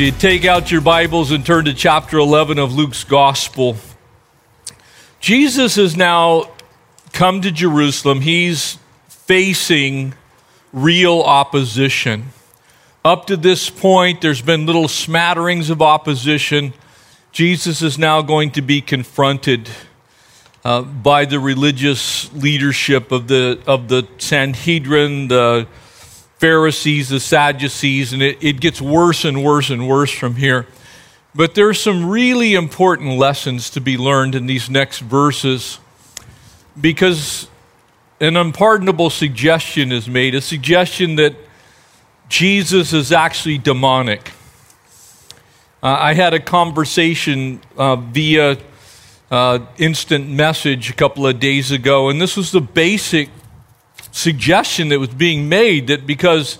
If you take out your Bibles and turn to chapter 11 of Luke's Gospel, Jesus has now come to Jerusalem. He's facing real opposition. Up to this point, there's been little smatterings of opposition. Jesus is now going to be confronted uh, by the religious leadership of the, of the Sanhedrin, the Pharisees, the Sadducees, and it, it gets worse and worse and worse from here. But there are some really important lessons to be learned in these next verses because an unpardonable suggestion is made a suggestion that Jesus is actually demonic. Uh, I had a conversation uh, via uh, instant message a couple of days ago, and this was the basic suggestion that was being made that because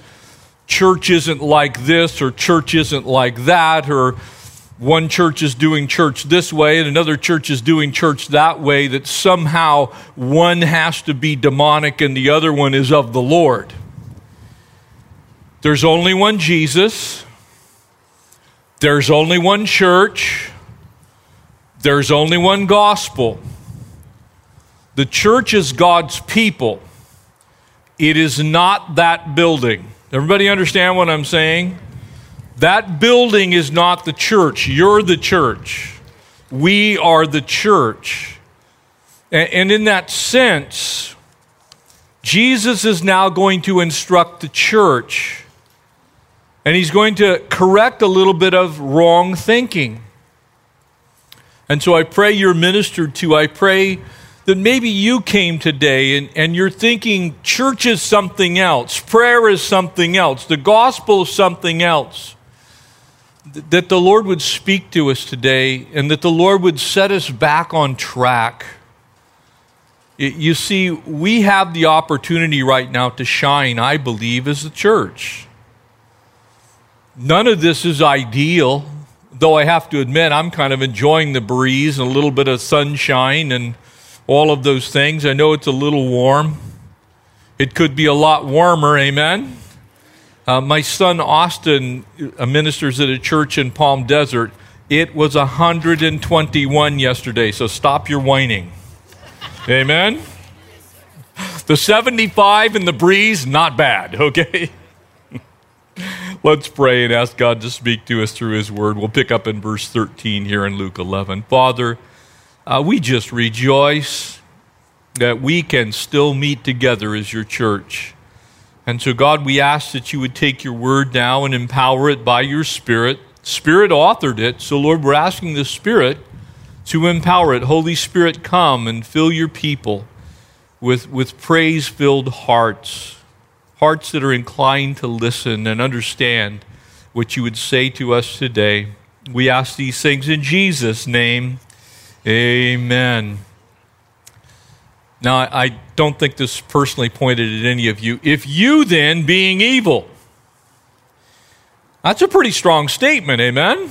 church isn't like this or church isn't like that or one church is doing church this way and another church is doing church that way, that somehow one has to be demonic and the other one is of the Lord. There's only one Jesus. There's only one church. There's only one gospel. The church is God's people. It is not that building. Everybody understand what I'm saying? That building is not the church. You're the church. We are the church. And in that sense, Jesus is now going to instruct the church. And he's going to correct a little bit of wrong thinking. And so I pray you're ministered to. I pray that maybe you came today and, and you're thinking church is something else, prayer is something else, the gospel is something else. That the Lord would speak to us today and that the Lord would set us back on track. You see, we have the opportunity right now to shine, I believe, as a church. None of this is ideal, though I have to admit I'm kind of enjoying the breeze and a little bit of sunshine and all of those things. I know it's a little warm. It could be a lot warmer, amen? Uh, my son Austin uh, ministers at a church in Palm Desert. It was 121 yesterday, so stop your whining. Amen? The 75 and the breeze, not bad, okay? Let's pray and ask God to speak to us through His Word. We'll pick up in verse 13 here in Luke 11. Father, uh, we just rejoice that we can still meet together as your church. And so, God, we ask that you would take your word now and empower it by your Spirit. Spirit authored it, so, Lord, we're asking the Spirit to empower it. Holy Spirit, come and fill your people with, with praise filled hearts, hearts that are inclined to listen and understand what you would say to us today. We ask these things in Jesus' name. Amen. Now, I don't think this personally pointed at any of you. If you then, being evil, that's a pretty strong statement, amen?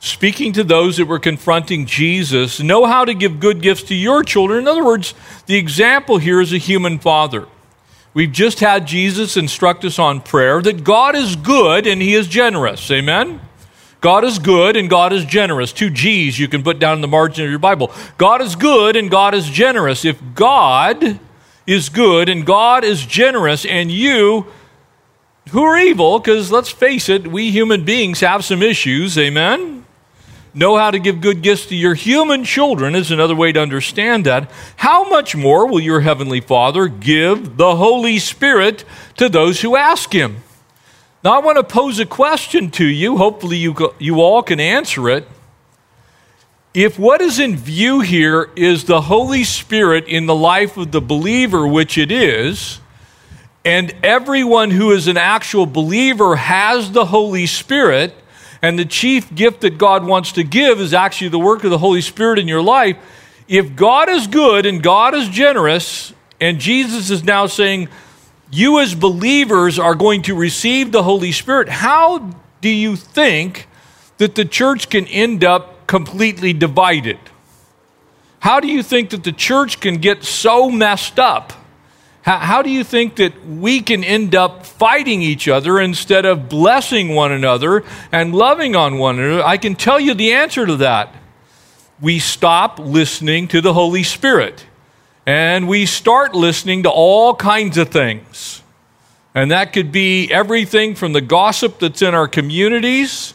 Speaking to those that were confronting Jesus, know how to give good gifts to your children. In other words, the example here is a human father. We've just had Jesus instruct us on prayer that God is good and he is generous, amen? God is good and God is generous. Two G's you can put down in the margin of your Bible. God is good and God is generous. If God is good and God is generous and you who are evil, because let's face it, we human beings have some issues, amen? Know how to give good gifts to your human children is another way to understand that. How much more will your heavenly Father give the Holy Spirit to those who ask Him? Now, I want to pose a question to you. Hopefully, you, you all can answer it. If what is in view here is the Holy Spirit in the life of the believer, which it is, and everyone who is an actual believer has the Holy Spirit, and the chief gift that God wants to give is actually the work of the Holy Spirit in your life, if God is good and God is generous, and Jesus is now saying, you as believers are going to receive the Holy Spirit, how do you think that the church can end up completely divided? How do you think that the church can get so messed up? How, how, do you think that we can end up fighting each other instead of blessing one another and loving on one another? I can tell you the answer to that. We stop listening to the Holy Spirit and we start listening to all kinds of things. And that could be everything from the gossip that's in our communities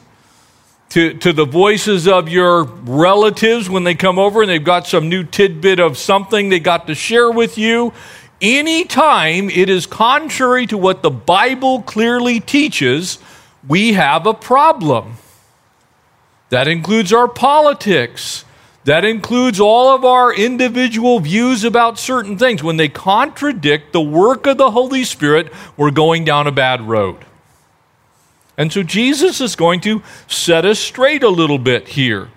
to, to the voices of your relatives when they come over and they've got some new tidbit of something they got to share with you. Anytime it is contrary to what the Bible clearly teaches, we have a problem. That includes our politics. That includes all of our individual views about certain things. When they contradict the work of the Holy Spirit, we're going down a bad road. And so Jesus is going to set us straight a little bit here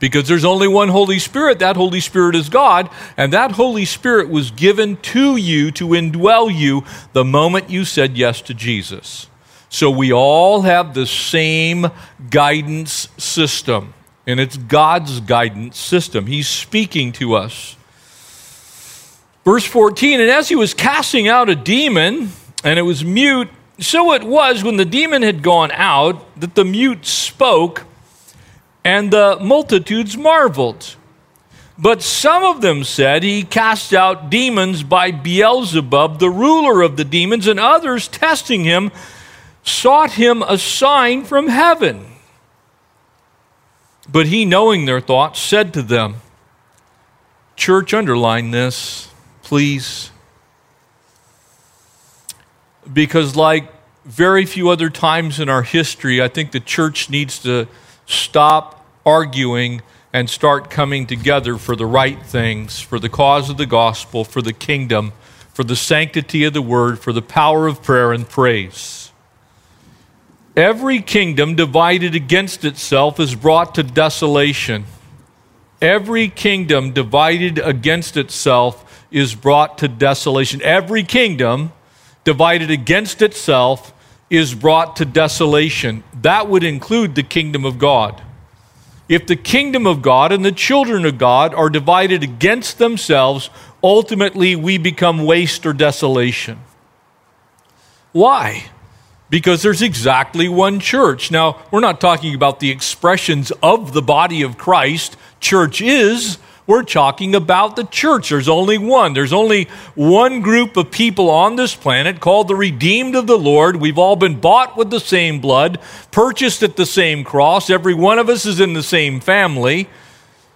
because there's only one Holy Spirit. That Holy Spirit is God, and that Holy Spirit was given to you to indwell you the moment you said yes to Jesus. So we all have the same guidance system, and it's God's guidance system. He's speaking to us. Verse 14, and as he was casting out a demon, and it was mute, so it was when the demon had gone out that the mute spoke and the multitudes marveled. But some of them said, He cast out demons by Beelzebub, the ruler of the demons, and others, testing him, sought him a sign from heaven. But he, knowing their thoughts, said to them, Church, underline this, please. Because, like very few other times in our history, I think the church needs to stop arguing and start coming together for the right things, for the cause of the gospel, for the kingdom, for the sanctity of the word, for the power of prayer and praise. Every kingdom divided against itself is brought to desolation. Every kingdom divided against itself is brought to desolation. Every kingdom divided against itself is brought to desolation. That would include the kingdom of God. If the kingdom of God and the children of God are divided against themselves, ultimately we become waste or desolation. Why? Because there's exactly one church. Now, we're not talking about the expressions of the body of Christ. Church is we're talking about the church. There's only one. There's only one group of people on this planet called the redeemed of the Lord. We've all been bought with the same blood, purchased at the same cross. Every one of us is in the same family.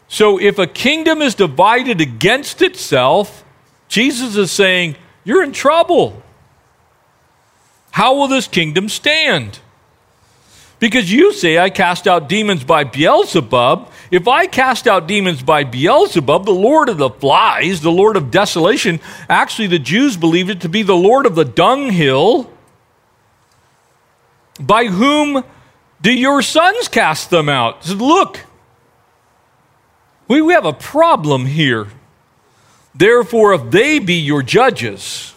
So if a kingdom is divided against itself, Jesus is saying, You're in trouble. How will this kingdom stand? Because you say, I cast out demons by Beelzebub. If I cast out demons by Beelzebub, the Lord of the flies, the Lord of desolation, actually the Jews believed it to be the Lord of the dunghill, by whom do your sons cast them out? Said, Look, we, we have a problem here. Therefore, if they be your judges,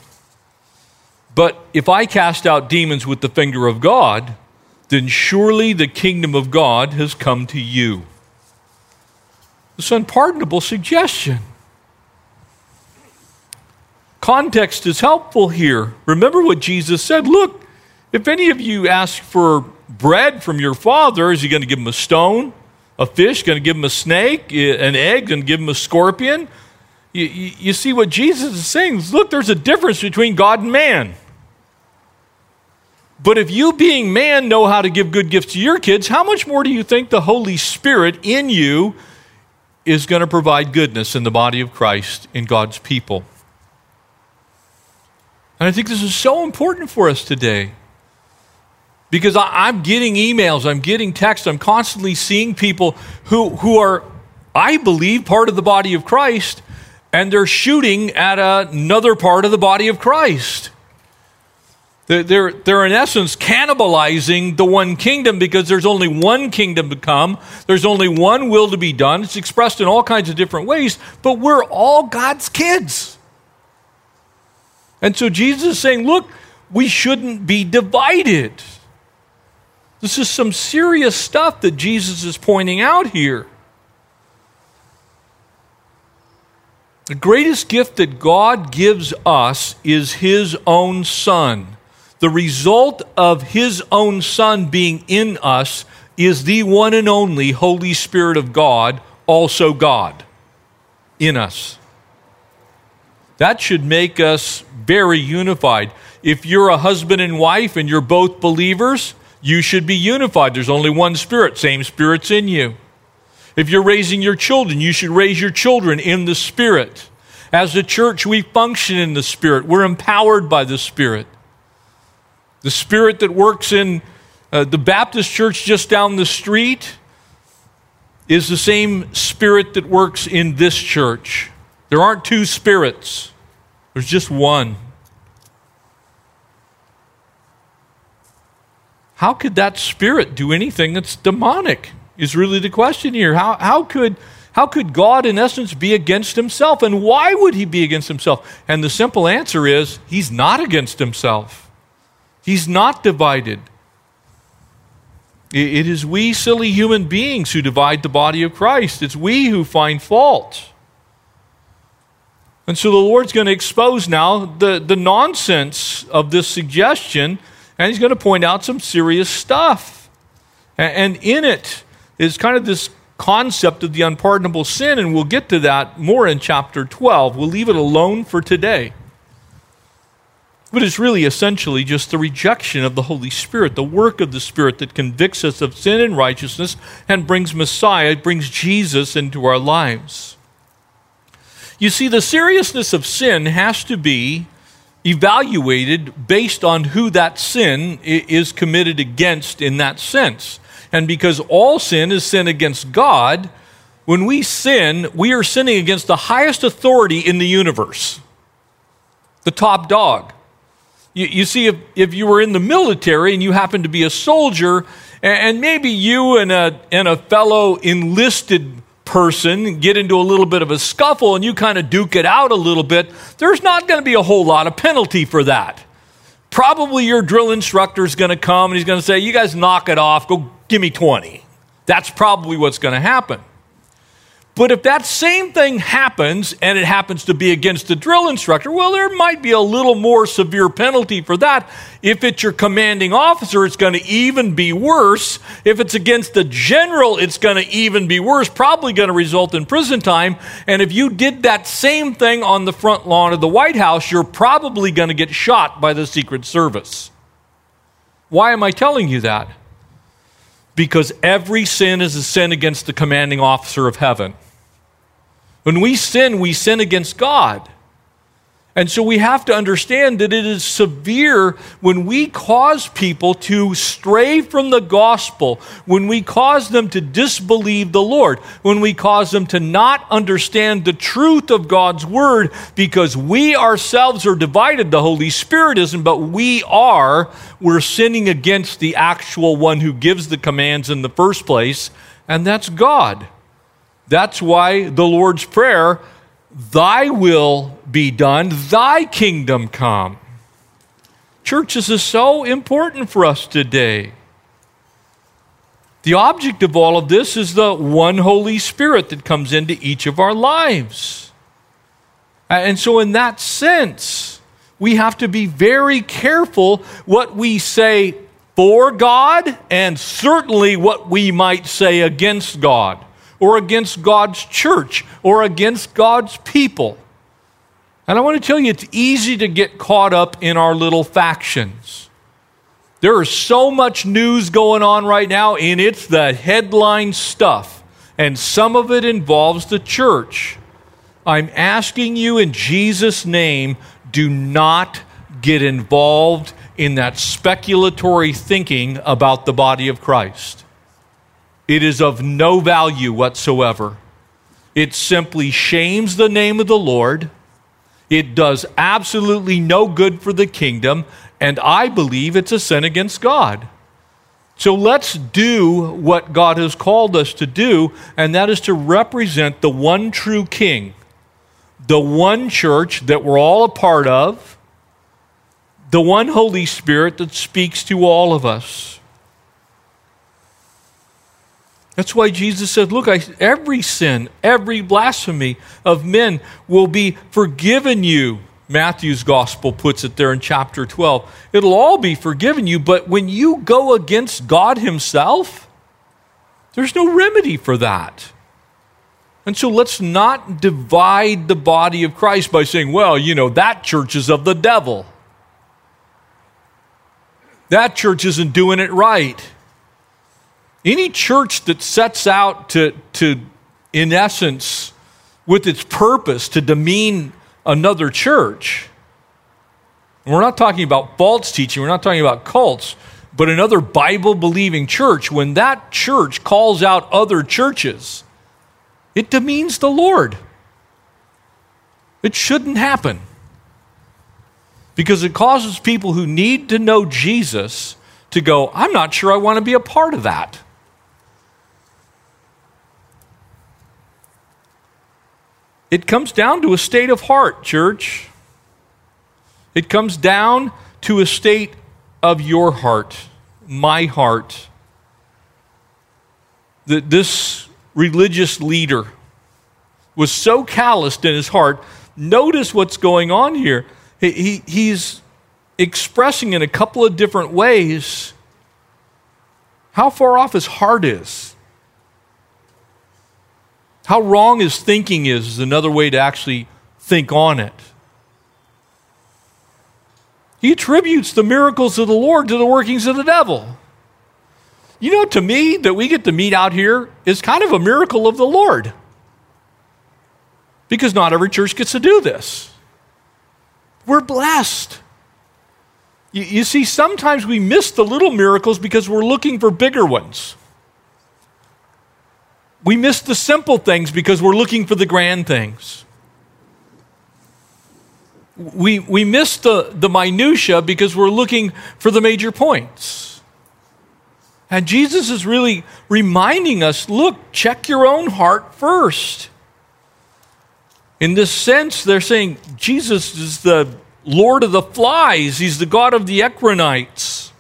but if I cast out demons with the finger of God, then surely the kingdom of God has come to you. This unpardonable suggestion. Context is helpful here. Remember what Jesus said look, if any of you ask for bread from your father, is he going to give him a stone, a fish, going to give him a snake, an egg, going to give him a scorpion? You, you, you see what Jesus is saying? Look, there's a difference between God and man. But if you, being man, know how to give good gifts to your kids, how much more do you think the Holy Spirit in you is going to provide goodness in the body of Christ, in God's people? And I think this is so important for us today. Because I, am getting emails, I'm getting texts, I'm constantly seeing people who, who are, I believe, part of the body of Christ, and they're shooting at another part of the body of Christ. They're, they're in essence cannibalizing the one kingdom because there's only one kingdom to come. There's only one will to be done. It's expressed in all kinds of different ways, but we're all God's kids. And so Jesus is saying, look, we shouldn't be divided. This is some serious stuff that Jesus is pointing out here. The greatest gift that God gives us is His own Son the result of his own Son being in us is the one and only Holy Spirit of God, also God, in us. That should make us very unified. If you're a husband and wife and you're both believers, you should be unified. There's only one Spirit, same Spirit's in you. If you're raising your children, you should raise your children in the Spirit. As a church, we function in the Spirit, we're empowered by the Spirit. The spirit that works in uh, the Baptist church just down the street is the same spirit that works in this church. There aren't two spirits, there's just one. How could that spirit do anything that's demonic? Is really the question here. How, how, could, how could God, in essence, be against himself? And why would he be against himself? And the simple answer is he's not against himself. He's not divided. It is we silly human beings who divide the body of Christ. It's we who find fault. And so the Lord's going to expose now the, the nonsense of this suggestion, and He's going to point out some serious stuff. And in it is kind of this concept of the unpardonable sin, and we'll get to that more in chapter 12. We'll leave it alone for today. But it's really essentially just the rejection of the Holy Spirit, the work of the Spirit that convicts us of sin and righteousness and brings Messiah, brings Jesus into our lives. You see, the seriousness of sin has to be evaluated based on who that sin is committed against in that sense. And because all sin is sin against God, when we sin, we are sinning against the highest authority in the universe, the top dog. You, you see, if, if you were in the military and you happened to be a soldier, and, and maybe you and a, and a fellow enlisted person get into a little bit of a scuffle and you kind of duke it out a little bit, there's not going to be a whole lot of penalty for that. Probably your drill instructor is going to come and he's going to say, You guys knock it off, go give me 20. That's probably what's going to happen. But if that same thing happens and it happens to be against the drill instructor, well, there might be a little more severe penalty for that. If it's your commanding officer, it's going to even be worse. If it's against the general, it's going to even be worse, probably going to result in prison time. And if you did that same thing on the front lawn of the White House, you're probably going to get shot by the Secret Service. Why am I telling you that? Because every sin is a sin against the commanding officer of heaven. When we sin, we sin against God. And so we have to understand that it is severe when we cause people to stray from the gospel, when we cause them to disbelieve the Lord, when we cause them to not understand the truth of God's word because we ourselves are divided. The Holy Spirit isn't, but we are. We're sinning against the actual one who gives the commands in the first place, and that's God. That's why the Lord's Prayer, Thy will be done, Thy kingdom come. Church, this is so important for us today. The object of all of this is the one Holy Spirit that comes into each of our lives. And so, in that sense, we have to be very careful what we say for God and certainly what we might say against God or against God's church or against God's people. And I want to tell you, it's easy to get caught up in our little factions. There is so much news going on right now, and it's the headline stuff. And some of it involves the church. I'm asking you in Jesus' name do not get involved in that speculatory thinking about the body of Christ. It is of no value whatsoever. It simply shames the name of the Lord. It does absolutely no good for the kingdom, and I believe it's a sin against God. So let's do what God has called us to do, and that is to represent the one true King, the one church that we're all a part of, the one Holy Spirit that speaks to all of us. That's why Jesus said, Look, I, every sin, every blasphemy of men will be forgiven you. Matthew's gospel puts it there in chapter 12. It'll all be forgiven you, but when you go against God Himself, there's no remedy for that. And so let's not divide the body of Christ by saying, well, you know, that church is of the devil. That church isn't doing it right. Any church that sets out to, to in essence, with its purpose to demean another church, and we're not talking about false teaching, we're not talking about cults, but another Bible believing church, when that church calls out other churches, it demeans the Lord. It shouldn't happen because it causes people who need to know Jesus to go, I'm not sure I want to be a part of that. It comes down to a state of heart, church. It comes down to a state of your heart, my heart. That this religious leader was so calloused in his heart. Notice what's going on here. He, he, he's expressing in a couple of different ways how far off his heart is. How wrong his thinking is is another way to actually think on it. He attributes the miracles of the Lord to the workings of the devil. You know, to me, that we get to meet out here is kind of a miracle of the Lord. Because not every church gets to do this. We're blessed. You, you see, sometimes we miss the little miracles because we're looking for bigger ones. We miss the simple things because we're looking for the grand things. We, we miss the, the minutia because we're looking for the major points. And Jesus is really reminding us look, check your own heart first. In this sense, they're saying Jesus is the Lord of the flies, He's the God of the Ekronites,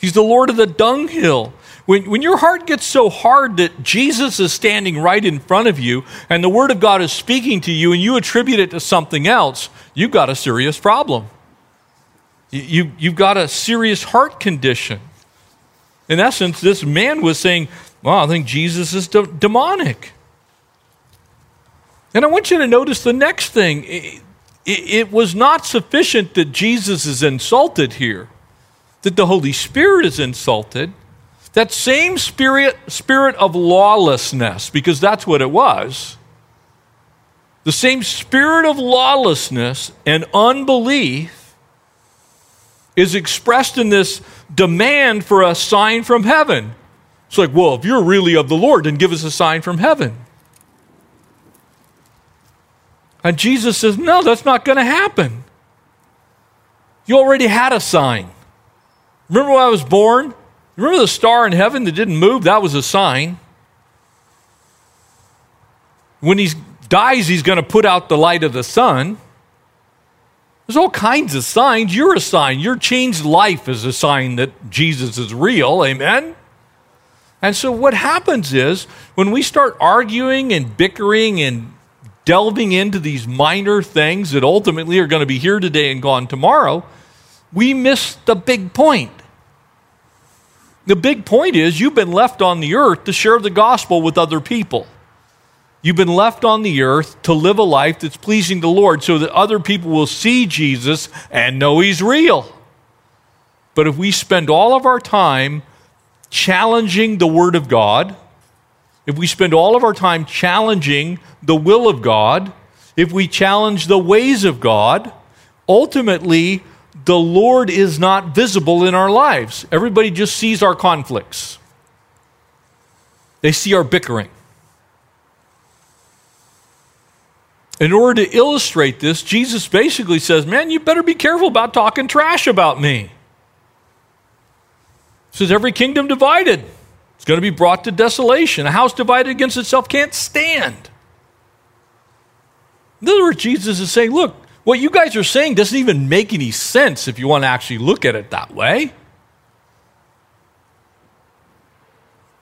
He's the Lord of the dunghill. When, when your heart gets so hard that Jesus is standing right in front of you and the Word of God is speaking to you and you attribute it to something else, you've got a serious problem. You, you've got a serious heart condition. In essence, this man was saying, Well, I think Jesus is de- demonic. And I want you to notice the next thing. It, it, it was not sufficient that Jesus is insulted here, that the Holy Spirit is insulted. That same spirit, spirit of lawlessness, because that's what it was, the same spirit of lawlessness and unbelief is expressed in this demand for a sign from heaven. It's like, well, if you're really of the Lord, then give us a sign from heaven. And Jesus says, no, that's not going to happen. You already had a sign. Remember when I was born? Remember the star in heaven that didn't move? That was a sign. When he dies, he's going to put out the light of the sun. There's all kinds of signs. You're a sign. Your changed life is a sign that Jesus is real. Amen? And so what happens is when we start arguing and bickering and delving into these minor things that ultimately are going to be here today and gone tomorrow, we miss the big point. The big point is you've been left on the earth to share the gospel with other people. You've been left on the earth to live a life that's pleasing the Lord so that other people will see Jesus and know he's real. But if we spend all of our time challenging the Word of God, if we spend all of our time challenging the will of God, if we challenge the ways of God, ultimately the Lord is not visible in our lives. Everybody just sees our conflicts, they see our bickering. in order to illustrate this, Jesus basically says, Man, you better be careful about talking trash about me. He says, Every kingdom divided is going to be brought to desolation. A house divided against itself can't stand. In other words, Jesus is saying, Look, what you guys are saying doesn't even make any sense if you want to actually look at it that way.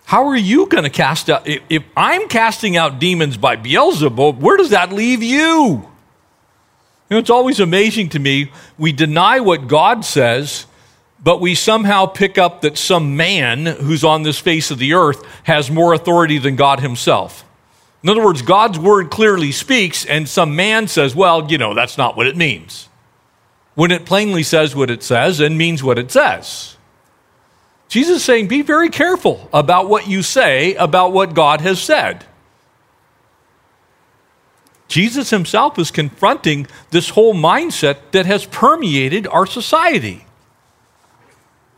How are you going to cast out? If I'm casting out demons by Beelzebub, where does that leave you? You know, it's always amazing to me. We deny what God says, but we somehow pick up that some man who's on this face of the earth has more authority than God himself. In other words, God's word clearly speaks, and some man says, well, you know, that's not what it means. When it plainly says what it says and means what it says. Jesus is saying, be very careful about what you say about what God has said. Jesus himself is confronting this whole mindset that has permeated our society.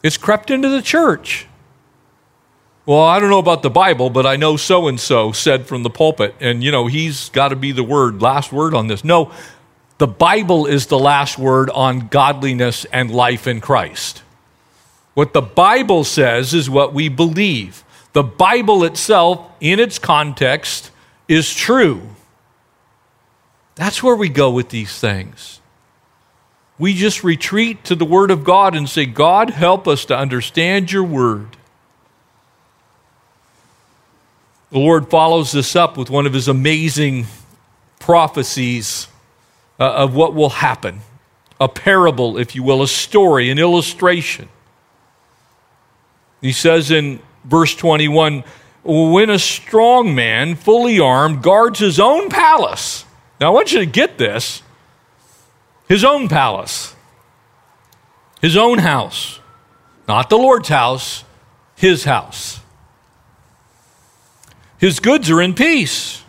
It's crept into the church. Well, I don't know about the Bible, but I know so and so said from the pulpit, and you know, he's got to be the word, last word on this. No, the Bible is the last word on godliness and life in Christ. What the Bible says is what we believe. The Bible itself, in its context, is true. That's where we go with these things. We just retreat to the Word of God and say, God, help us to understand your Word. The Lord follows this up with one of his amazing prophecies uh, of what will happen a parable, if you will, a story, an illustration. He says in verse 21 when a strong man, fully armed, guards his own palace. Now, I want you to get this his own palace, his own house, not the Lord's house, his house. His goods are in peace.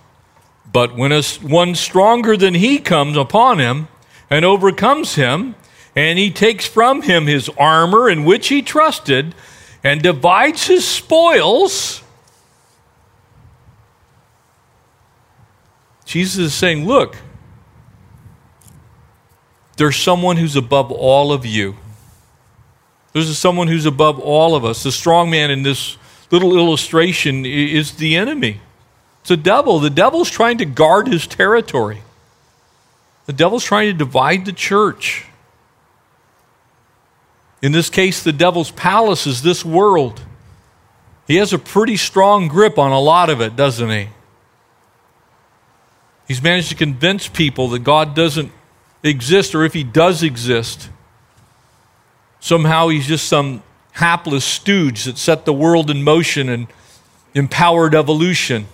But when a, one stronger than he comes upon him and overcomes him, and he takes from him his armor in which he trusted, and divides his spoils, Jesus is saying, Look, there's someone who's above all of you. There's someone who's above all of us. The strong man in this little illustration is the enemy. It's the devil. The devil's trying to guard his territory. The devil's trying to divide the church. In this case, the devil's palace is this world. He has a pretty strong grip on a lot of it, doesn't he? He's managed to convince people that God doesn't exist, or if he does exist, somehow he's just some hapless stooge that set the world in motion and empowered evolution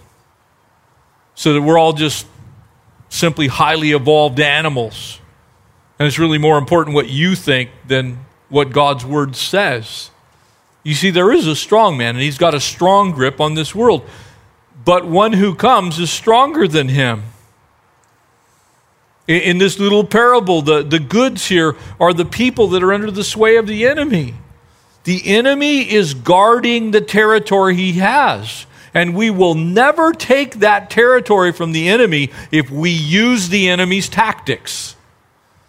so that we're all just simply highly evolved animals. And it's really more important what you think than what God's word says. You see, there is a strong man, and he's got a strong grip on this world. But one who comes is stronger than him. In this little parable, the, the goods here are the people that are under the sway of the enemy. The enemy is guarding the territory he has. And we will never take that territory from the enemy if we use the enemy's tactics.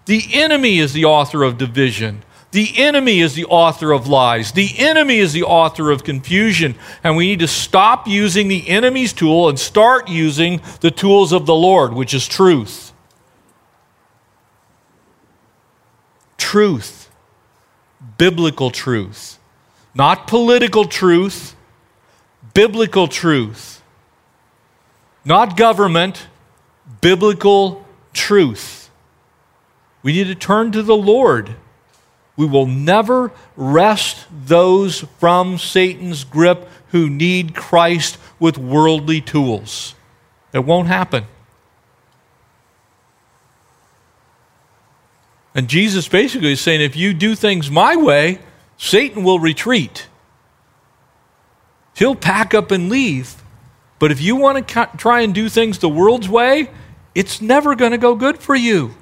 The enemy is the author of division. The enemy is the author of lies. The enemy is the author of confusion. And we need to stop using the enemy's tool and start using the tools of the Lord, which is truth. Truth. Biblical truth. Not political truth, biblical truth. Not government, biblical truth. We need to turn to the Lord we will never wrest those from Satan's grip who need Christ with worldly tools. It won't happen. And Jesus basically is saying if you do things my way, Satan will retreat. He'll pack up and leave. But if you want to try and do things the world's way, it's never going to go good for you.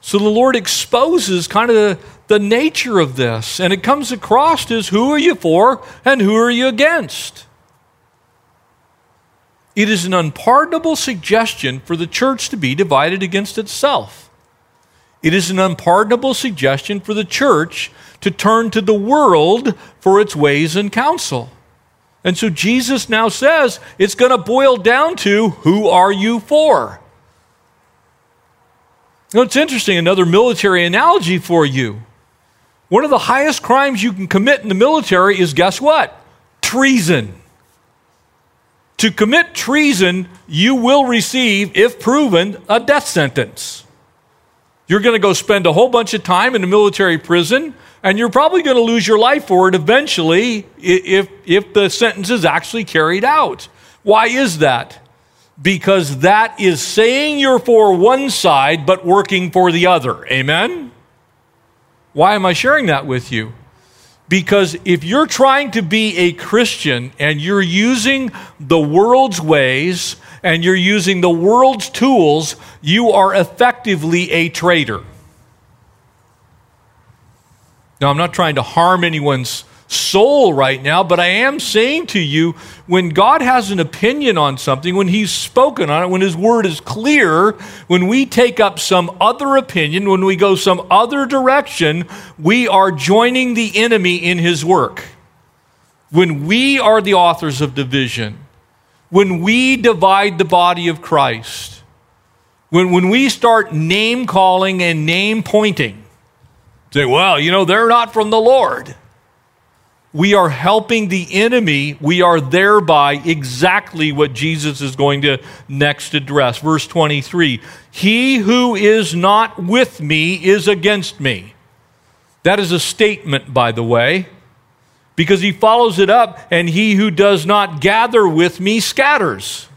So the Lord exposes kind of the, the nature of this, and it comes across as who are you for and who are you against? It is an unpardonable suggestion for the church to be divided against itself. It is an unpardonable suggestion for the church to turn to the world for its ways and counsel. And so Jesus now says it's going to boil down to who are you for? Now, it's interesting, another military analogy for you. One of the highest crimes you can commit in the military is guess what? Treason. To commit treason, you will receive, if proven, a death sentence. You're going to go spend a whole bunch of time in a military prison, and you're probably going to lose your life for it eventually if, if the sentence is actually carried out. Why is that? Because that is saying you're for one side but working for the other. Amen? Why am I sharing that with you? Because if you're trying to be a Christian and you're using the world's ways and you're using the world's tools, you are effectively a traitor. Now, I'm not trying to harm anyone's soul right now, but I am saying to you when God has an opinion on something, when He's spoken on it, when His word is clear, when we take up some other opinion, when we go some other direction, we are joining the enemy in His work. When we are the authors of division, when we divide the body of Christ, when, when we start name calling and name pointing, say, well, you know, they're not from the Lord we are helping the enemy. We are thereby exactly what Jesus is going to next address. Verse 23 He who is not with me is against me. That is a statement, by the way, because he follows it up, and he who does not gather with me scatters.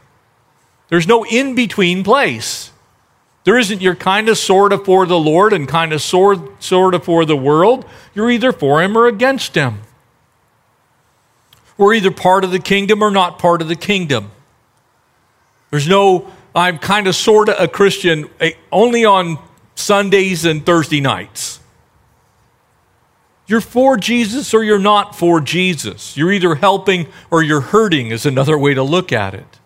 There's no in between place. There isn't you're kind of sort of for the Lord and kind of sort, sort of for the world. You're either for him or against him. We're either part of the kingdom or not part of the kingdom. There's no, I'm kind of sort of a Christian eh, only on Sundays and Thursday nights. You're for Jesus or you're not for Jesus. You're either helping or you're hurting, is another way to look at it.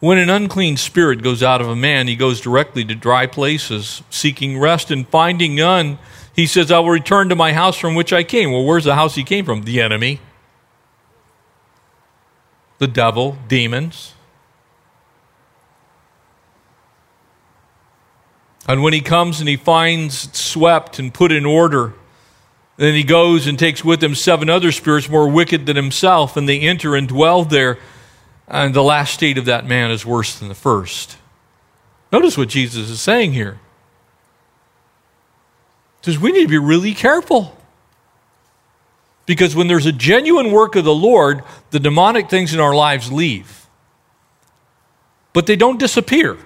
When an unclean spirit goes out of a man, he goes directly to dry places, seeking rest and finding none. He says, I will return to my house from which I came. Well, where's the house he came from? The enemy, the devil, demons. And when he comes and he finds swept and put in order, then he goes and takes with him seven other spirits more wicked than himself, and they enter and dwell there. And the last state of that man is worse than the first. Notice what Jesus is saying here says we need to be really careful. Because when there's a genuine work of the Lord, the demonic things in our lives leave. But they don't disappear.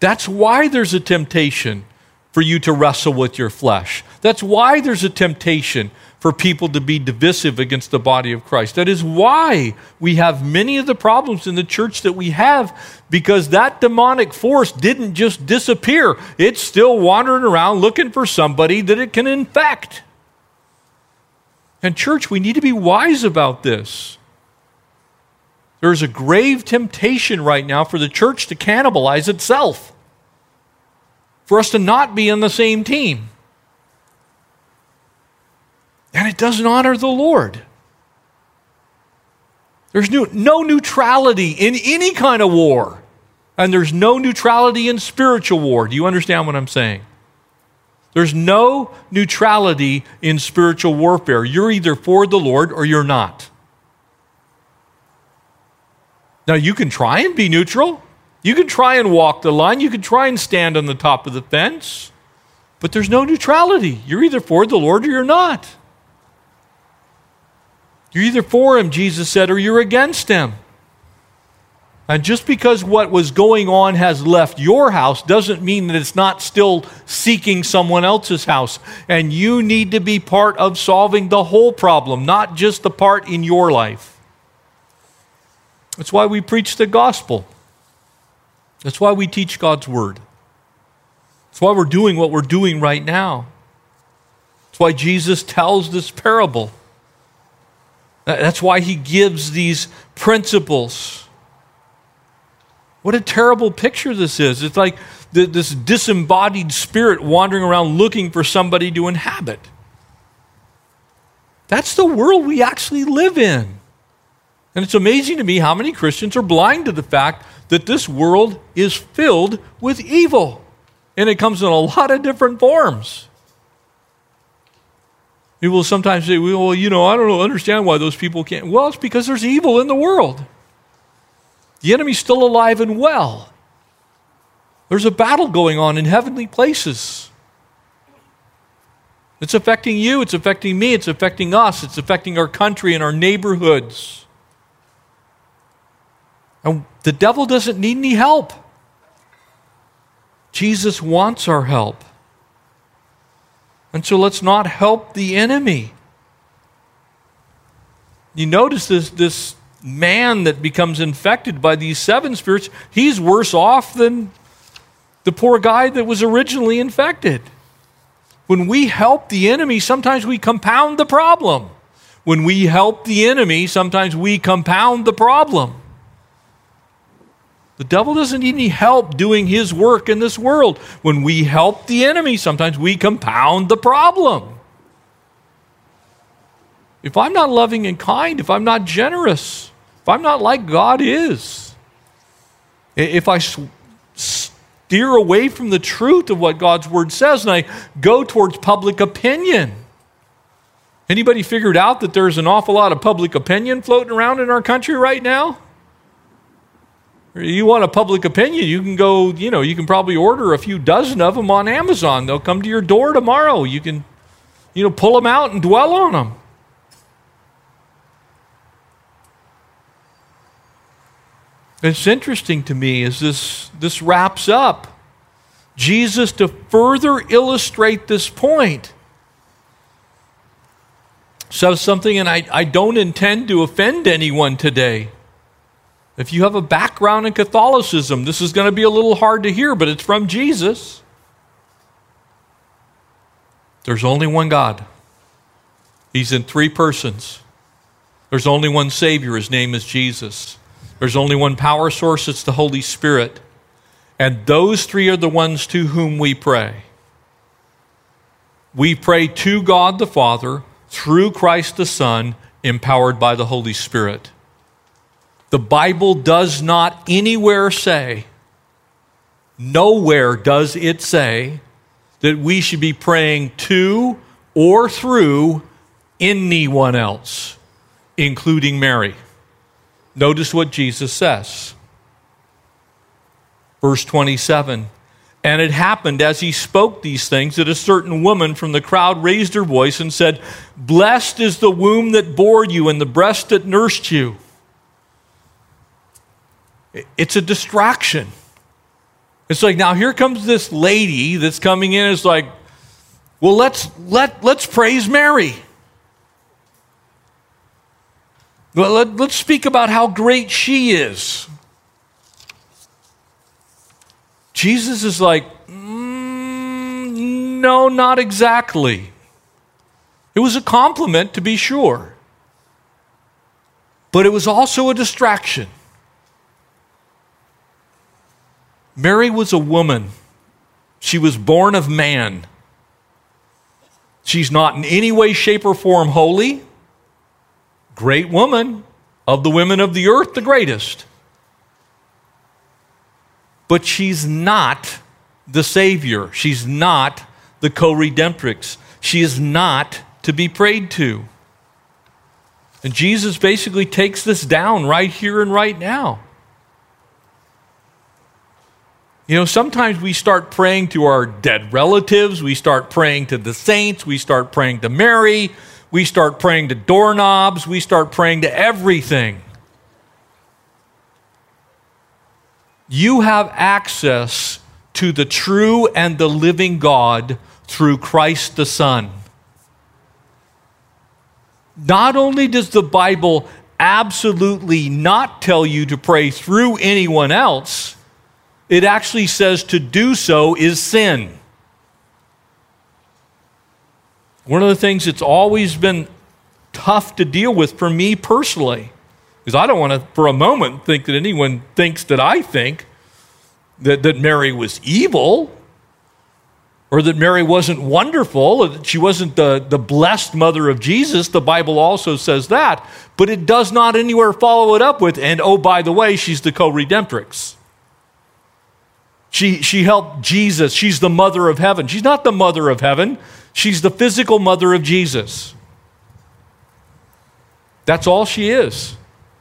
That's why there's a temptation for you to wrestle with your flesh. That's why there's a temptation for people to be divisive against the body of Christ. That is why we have many of the problems in the church that we have, because that demonic force didn't just disappear. It's still wandering around looking for somebody that it can infect. And, church, we need to be wise about this. There's a grave temptation right now for the church to cannibalize itself, for us to not be on the same team. And it doesn't honor the Lord. There's no, no neutrality in any kind of war. And there's no neutrality in spiritual war. Do you understand what I'm saying? There's no neutrality in spiritual warfare. You're either for the Lord or you're not. Now, you can try and be neutral. You can try and walk the line. You can try and stand on the top of the fence. But there's no neutrality. You're either for the Lord or you're not. You're either for him, Jesus said, or you're against him. And just because what was going on has left your house doesn't mean that it's not still seeking someone else's house. And you need to be part of solving the whole problem, not just the part in your life. That's why we preach the gospel. That's why we teach God's word. That's why we're doing what we're doing right now. That's why Jesus tells this parable. That's why he gives these principles. What a terrible picture this is. It's like this disembodied spirit wandering around looking for somebody to inhabit. That's the world we actually live in. And it's amazing to me how many Christians are blind to the fact that this world is filled with evil. And it comes in a lot of different forms. People will sometimes say, well, you know, I don't understand why those people can't. Well, it's because there's evil in the world. The enemy's still alive and well. There's a battle going on in heavenly places. It's affecting you, it's affecting me, it's affecting us, it's affecting our country and our neighborhoods. And the devil doesn't need any help. Jesus wants our help. And so let's not help the enemy. You notice this, this man that becomes infected by these seven spirits, he's worse off than the poor guy that was originally infected. When we help the enemy, sometimes we compound the problem. When we help the enemy, sometimes we compound the problem. The devil doesn't need any help doing his work in this world. When we help the enemy, sometimes we compound the problem. If I'm not loving and kind, if I'm not generous, if I'm not like God is, if I steer away from the truth of what God's word says and I go towards public opinion, anybody figured out that there's an awful lot of public opinion floating around in our country right now? You want a public opinion, you can go, you know, you can probably order a few dozen of them on Amazon. They'll come to your door tomorrow. You can, you know, pull them out and dwell on them. It's interesting to me as this, this wraps up. Jesus, to further illustrate this point, says something, and I, I don't intend to offend anyone today. If you have a background in Catholicism, this is going to be a little hard to hear, but it's from Jesus. There's only one God, He's in three persons. There's only one Savior, His name is Jesus. There's only one power source, it's the Holy Spirit. And those three are the ones to whom we pray. We pray to God the Father through Christ the Son, empowered by the Holy Spirit. The Bible does not anywhere say, nowhere does it say, that we should be praying to or through anyone else, including Mary. Notice what Jesus says. Verse 27 And it happened as he spoke these things that a certain woman from the crowd raised her voice and said, Blessed is the womb that bore you and the breast that nursed you. It's a distraction. It's like now here comes this lady that's coming in. It's like, well, let's let let's praise Mary. Let, let's speak about how great she is. Jesus is like, mm, no, not exactly. It was a compliment, to be sure, but it was also a distraction. Mary was a woman. She was born of man. She's not in any way, shape, or form holy. Great woman, of the women of the earth, the greatest. But she's not the Savior. She's not the co redemptrix. She is not to be prayed to. And Jesus basically takes this down right here and right now. You know, sometimes we start praying to our dead relatives, we start praying to the saints, we start praying to Mary, we start praying to doorknobs, we start praying to everything. You have access to the true and the living God through Christ the Son. Not only does the Bible absolutely not tell you to pray through anyone else, it actually says to do so is sin. One of the things that's always been tough to deal with for me personally. Because I don't want to, for a moment, think that anyone thinks that I think that, that Mary was evil or that Mary wasn't wonderful, or that she wasn't the, the blessed mother of Jesus. The Bible also says that, but it does not anywhere follow it up with, and oh, by the way, she's the co redemptrix. She, she helped Jesus. She's the mother of heaven. She's not the mother of heaven, she's the physical mother of Jesus. That's all she is.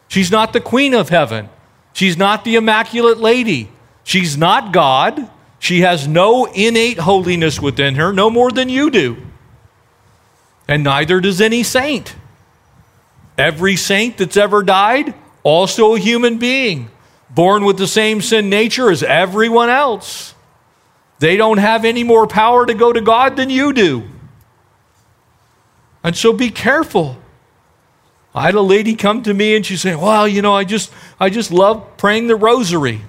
She's not the queen of heaven. She's not the immaculate lady. She's not God. She has no innate holiness within her, no more than you do. And neither does any saint. Every saint that's ever died, also a human being, born with the same sin nature as everyone else. They don't have any more power to go to God than you do. And so be careful. I had a lady come to me and she said, Well, you know, I just I just love praying the rosary.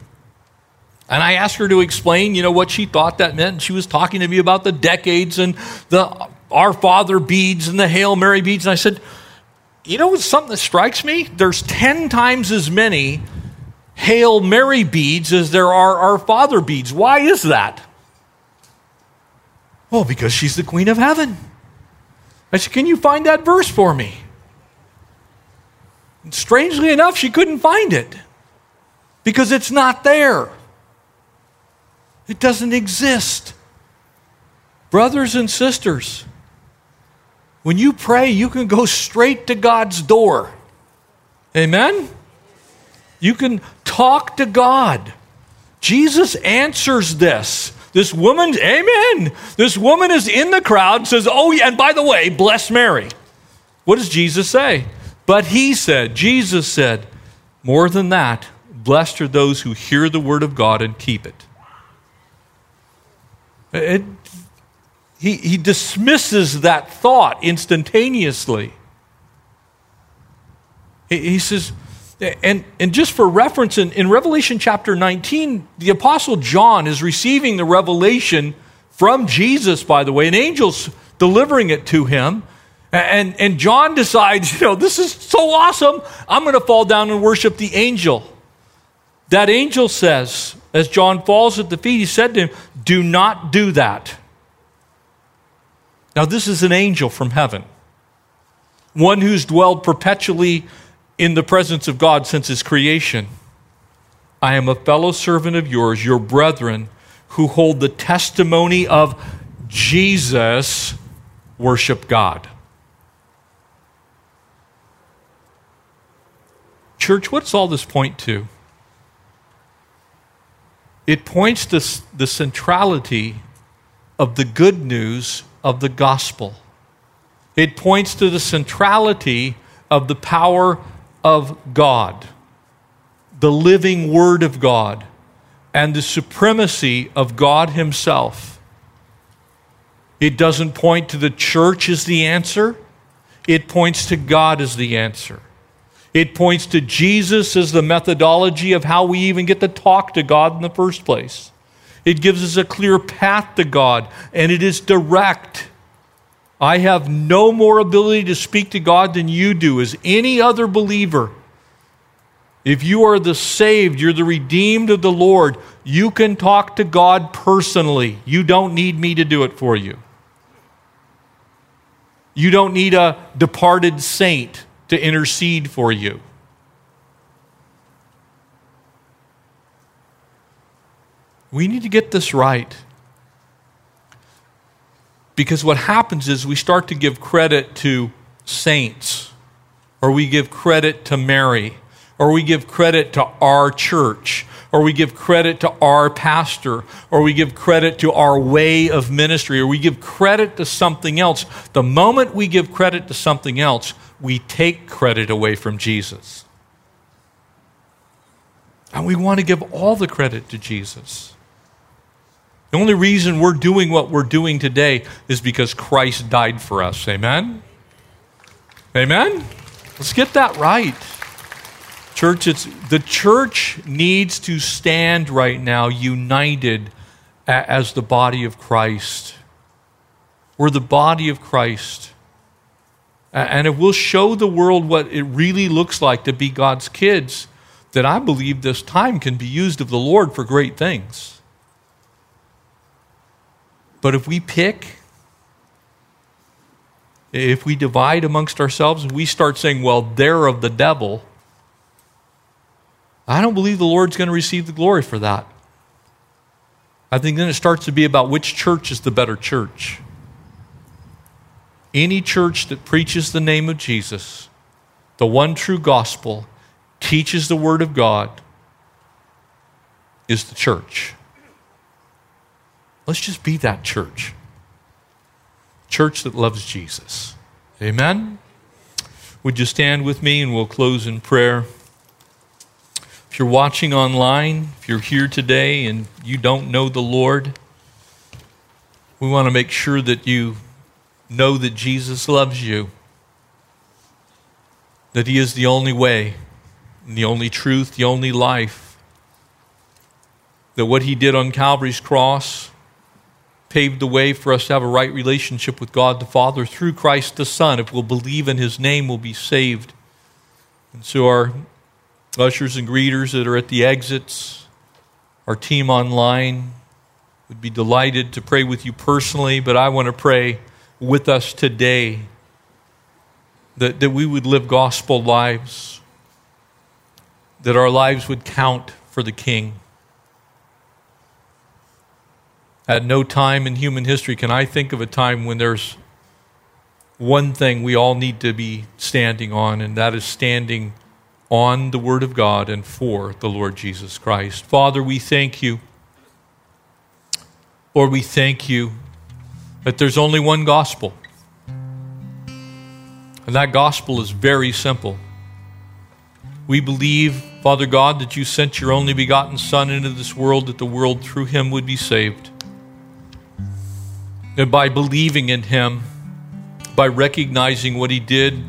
And I asked her to explain, you know, what she thought that meant. And she was talking to me about the decades and the Our Father beads and the Hail Mary beads. And I said, you know what's something that strikes me? There's 10 times as many Hail Mary beads as there are Our Father beads. Why is that? Well, because she's the Queen of Heaven. I said, Can you find that verse for me? And strangely enough, she couldn't find it because it's not there. It doesn't exist. Brothers and sisters, when you pray, you can go straight to God's door. Amen? You can talk to God. Jesus answers this. This woman, amen. This woman is in the crowd, says, Oh, yeah, and by the way, bless Mary. What does Jesus say? But he said, Jesus said, more than that, blessed are those who hear the word of God and keep it. It, he, he dismisses that thought instantaneously. He, he says, and, and just for reference, in, in Revelation chapter 19, the Apostle John is receiving the revelation from Jesus, by the way, and angels delivering it to him. And, and John decides, you know, this is so awesome, I'm going to fall down and worship the angel. That angel says, as John falls at the feet, he said to him, Do not do that. Now, this is an angel from heaven, one who's dwelled perpetually in the presence of God since his creation. I am a fellow servant of yours, your brethren, who hold the testimony of Jesus, worship God. Church, what's all this point to? It points to the centrality of the good news of the gospel. It points to the centrality of the power of God, the living Word of God, and the supremacy of God Himself. It doesn't point to the church as the answer, it points to God as the answer. It points to Jesus as the methodology of how we even get to talk to God in the first place. It gives us a clear path to God, and it is direct. I have no more ability to speak to God than you do, as any other believer. If you are the saved, you're the redeemed of the Lord, you can talk to God personally. You don't need me to do it for you. You don't need a departed saint to intercede for you. We need to get this right. Because what happens is we start to give credit to saints, or we give credit to Mary, or we give credit to our church, or we give credit to our pastor, or we give credit to our way of ministry, or we give credit to something else. The moment we give credit to something else, we take credit away from Jesus. And we want to give all the credit to Jesus. The only reason we're doing what we're doing today is because Christ died for us. Amen? Amen? Let's get that right. Church, it's, the church needs to stand right now united as the body of Christ. We're the body of Christ. And if we'll show the world what it really looks like to be God's kids, then I believe this time can be used of the Lord for great things. But if we pick, if we divide amongst ourselves, we start saying, well, they're of the devil, I don't believe the Lord's going to receive the glory for that. I think then it starts to be about which church is the better church. Any church that preaches the name of Jesus, the one true gospel, teaches the Word of God, is the church. Let's just be that church. Church that loves Jesus. Amen? Would you stand with me and we'll close in prayer? If you're watching online, if you're here today and you don't know the Lord, we want to make sure that you know that Jesus loves you, that He is the only way, the only truth, the only life, that what He did on Calvary's cross paved the way for us to have a right relationship with God the Father through Christ the Son. If we'll believe in His name, we'll be saved. And so, our ushers and greeters that are at the exits, our team online would be delighted to pray with you personally, but I want to pray with us today that, that we would live gospel lives, that our lives would count for the King. At no time in human history can I think of a time when there's one thing we all need to be standing on, and that is standing on the Word of God and for the Lord Jesus Christ. Father, we thank you. Lord, we thank you that there's only one gospel. And that gospel is very simple. We believe, Father God, that you sent your only begotten Son into this world that the world through him would be saved that by believing in him, by recognizing what he did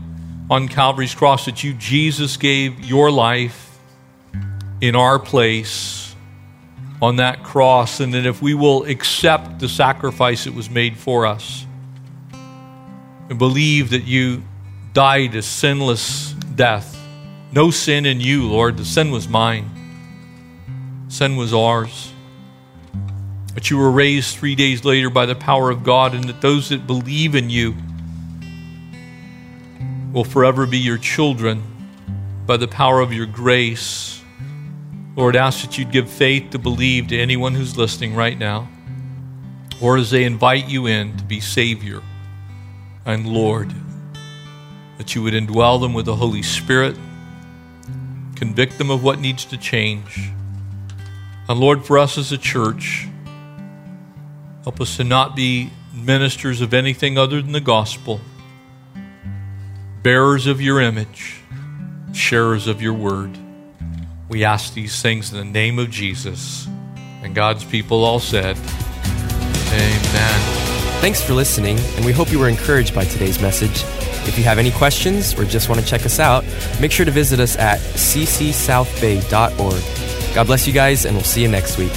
on Calvary's cross, that you, Jesus, gave your life in our place on that cross, and that if we will accept the sacrifice that was made for us and believe that you died a sinless death, no sin in you, Lord, the sin was mine, sin was ours but you were raised three days later by the power of God, and that those that believe in you will forever be your children by the power of your grace. Lord, ask that you'd give faith to believe to anyone who's listening right now, or as they invite you in to be Savior and Lord, that you would indwell them with the Holy Spirit, convict them of what needs to change. And Lord, for us as a church, Help us to not be ministers of anything other than the gospel, bearers of your image, sharers of your word. We ask these things in the name of Jesus. And God's people all said, Amen. Thanks for listening, and we hope you were encouraged by today's message. If you have any questions or just want to check us out, make sure to visit us at ccsouthbay.org. God bless you guys, and we'll see you next week.